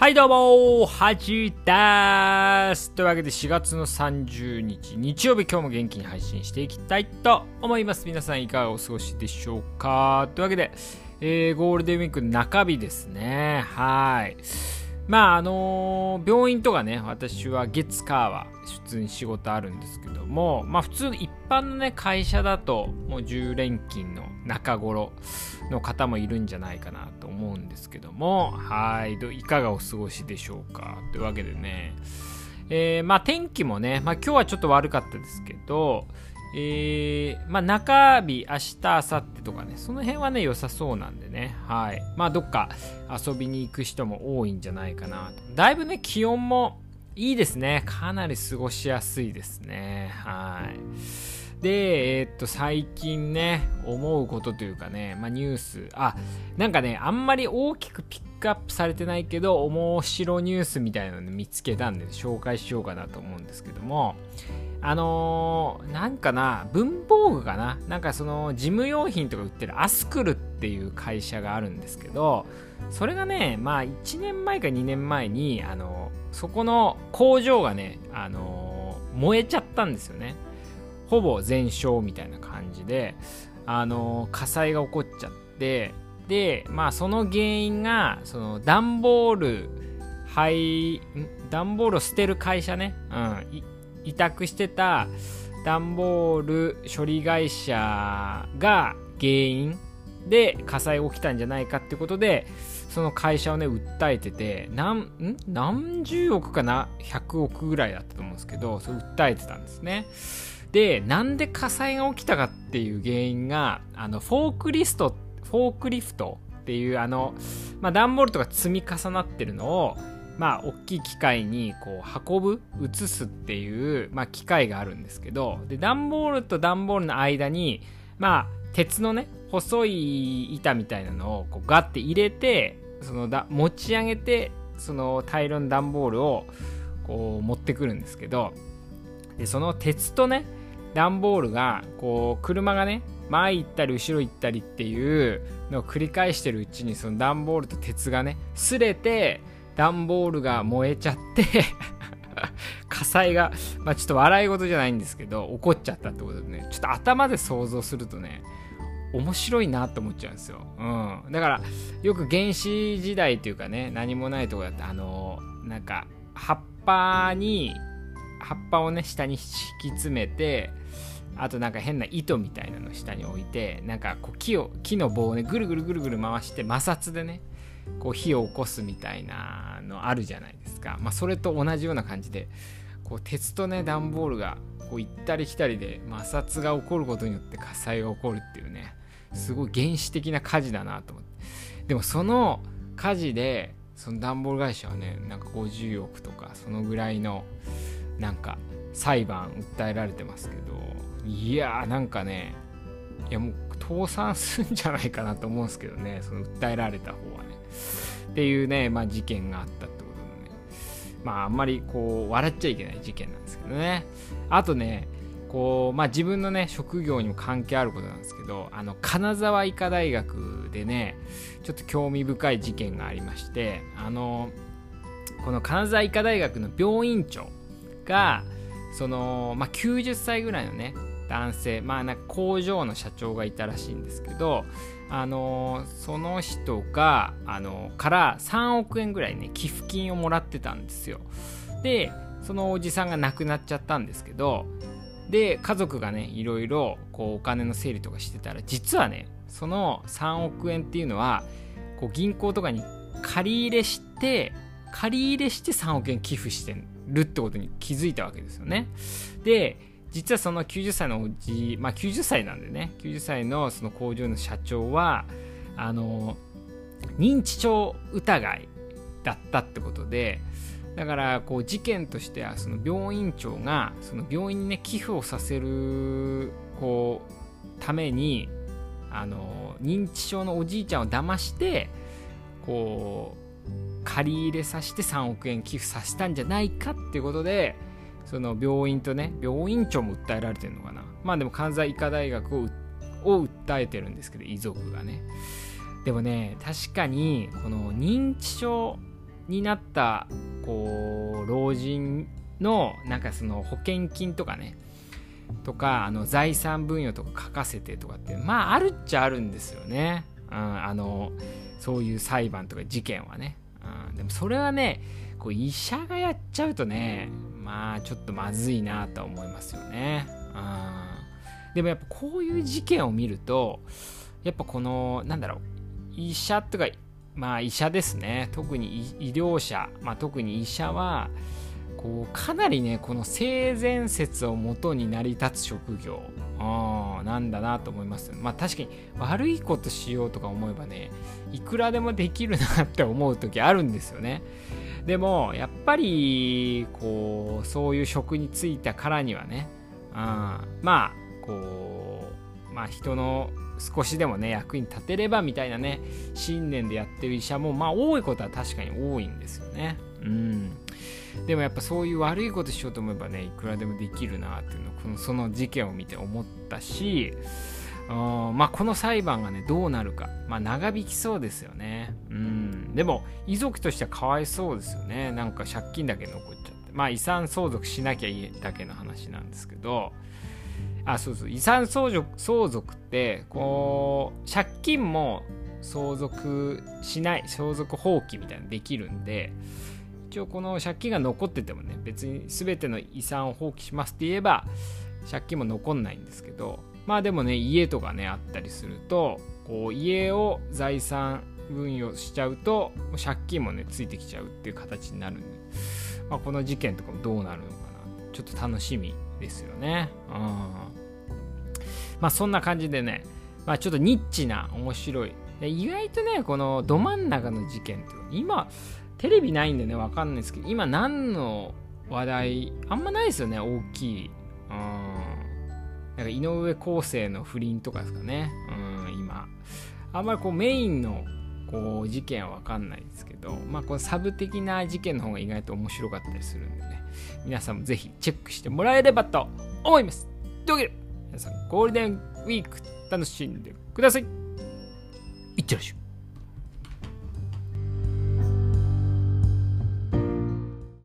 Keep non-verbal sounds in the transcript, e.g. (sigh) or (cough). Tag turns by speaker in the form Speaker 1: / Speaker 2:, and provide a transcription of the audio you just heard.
Speaker 1: はいどうも。はじです。というわけで4月の30日日曜日今日も元気に配信していきたいと思います。皆さんいかがお過ごしでしょうか。というわけで、えー、ゴールデンウィーク中日ですね。はい。まああのー、病院とかね私は月火は普通に仕事あるんですけどもまあ普通一般のね会社だともう10連勤の中頃の方もいるんじゃないかなと思うんですけどもはいいかがお過ごしでしょうかというわけでね。えー、まあ天気もね、まあ今日はちょっと悪かったですけど、えー、まあ中日、明日、明後日とかね、その辺はね、良さそうなんでね、はい。まあどっか遊びに行く人も多いんじゃないかなと。だいぶね、気温もいいですね。かなり過ごしやすいですね。はい。で、えー、っと、最近ね、思うことというかね、まあ、ニュース、あ、なんかね、あんまり大きくピックアップされてないけど、面白ニュースみたいなの見つけたんで、紹介しようかなと思うんですけども、あのー、なんかな、文房具かな？なんかその、事務用品とか売ってるアスクルっていう会社があるんですけど、それがね、まあ、1年前か2年前に、あのーそこの工場がね、あのー、燃えちゃったんですよね。ほぼ全焼みたいな感じで、あの、火災が起こっちゃって、で、まあその原因が、その段ボール、廃、段ボールを捨てる会社ね、うん、委託してた段ボール処理会社が原因で火災起きたんじゃないかってことで、その会社をね、訴えてて、何、ん何十億かな ?100 億ぐらいだったと思うんですけど、それ訴えてたんですね。で、なんで火災が起きたかっていう原因が、あの、フォークリスト、フォークリフトっていう、あの、まあ、段ボールとか積み重なってるのを、まあ、大きい機械にこう運ぶ、移すっていう、まあ、機械があるんですけど、で、段ボールと段ボールの間に、まあ、鉄のね、細い板みたいなのをこうガッて入れて、そのだ持ち上げてその大量の段ボールをこう持ってくるんですけどでその鉄とね段ボールがこう車がね前行ったり後ろ行ったりっていうのを繰り返してるうちにその段ボールと鉄がね擦れて段ボールが燃えちゃって (laughs) 火災が、まあ、ちょっと笑い事じゃないんですけど起こっちゃったってことでねちょっと頭で想像するとね面白いなと思っちゃうんですよ。うん。だから、よく原始時代というかね、何もないとこだって、あのなんか、葉っぱに、葉っぱをね、下に敷き詰めて、あとなんか変な糸みたいなの下に置いて、なんかこう木を、木の棒をね、ぐるぐるぐるぐる回して摩擦でね、こう火を起こすみたいなのあるじゃないですか。まあそれと同じような感じで、こう鉄とね、段ボールがこう行ったり来たりで摩擦が起こることによって火災が起こるっていうね、すごい原始的な火事だなと思ってでもその火事でその段ボール会社はねなんか50億とかそのぐらいのなんか裁判訴えられてますけどいやーなんかねいやもう倒産するんじゃないかなと思うんですけどねその訴えられた方はねっていうねまあ事件があったってことでね。まああんまりこう笑っちゃいけない事件なんですけどね。あとねこう、まあ、自分のね職業にも関係あることなんですけどあの金沢医科大学でねちょっと興味深い事件がありましてあのこの金沢医科大学の病院長がその、まあ、90歳ぐらいのね男性まあなんか工場の社長がいたらしいんですけどあのその人があのから3億円ぐらいね寄付金をもらってたんですよ。でそのおじさんが亡くなっちゃったんですけどで家族がねいろいろこうお金の整理とかしてたら実はねその3億円っていうのはこう銀行とかに借り入れして借り入れして3億円寄付してるってことに気づいたわけですよね。で実はその90歳のおじまあ90歳なんでね90歳のその工場の社長はあの認知症疑いだったってことでだからこう事件としてはその病院長がその病院にね寄付をさせるこうためにあの認知症のおじいちゃんを騙してこう借り入れさせて3億円寄付させたんじゃないかっていうことでその病院とね病院長も訴えられてるのかな。まあでも関西医科大学をを訴えてるんですけど遺族がね。でもね確かにこの認知症になったこう老人のなんかその保険金とかね。とかあの財産分与とか書かせてとかってまああるっちゃあるんですよね、うん、あのそういう裁判とか事件はね、うん、でもそれはねこう医者がやっちゃうとねまあちょっとまずいなと思いますよね、うん、でもやっぱこういう事件を見るとやっぱこのなんだろう。医者とかまあ医者ですね。特に医療者、まあ、特に医者はこうかなりねこの性善説をもとに成り立つ職業。なんだなと思います。まあ確かに悪いことしようとか思えばねいくらでもできるなって思う時あるんですよね。でもやっぱりこうそういう職に就いたからにはね、うん、まあこうまあ人の少しでもね役に立てればみたいなね信念でやってる医者もまあ多いことは確かに多いんですよね。うん。でもやっぱそういう悪いことしようと思えばねいくらでもできるなっていうのをこのその事件を見て思ったしまあこの裁判がねどうなるか、まあ、長引きそうですよね。うん。でも遺族としてはかわいそうですよね。なんか借金だけ残っちゃって。まあ遺産相続しなきゃいいだけの話なんですけど。あそうそう。遺産相続相続ってこう借金も相続しない相続放棄みたいなのできるんで一応この借金が残っててもね別に全ての遺産を放棄しますって言えば借金も残んないんですけどまあでもね家とかねあったりするとこう家を財産分与しちゃうと借金もねついてきちゃうっていう形になるんで、まあ、この事件とかもどうなるのかなちょっと楽しみですよね。うん、まあそんな感じでね、まあ、ちょっとニッチな面白い意外とねこのど真ん中の事件って今テレビないんでね、わかんないですけど、今何の話題、あんまないですよね、大きい。うん。なんか井上康生の不倫とかですかね。うん、今。あんまりこうメインのこう事件はわかんないですけど、まあこのサブ的な事件の方が意外と面白かったりするんでね、皆さんもぜひチェックしてもらえればと思います。というわけで、皆さんゴールデンウィーク楽しんでください。いってらっしゃい。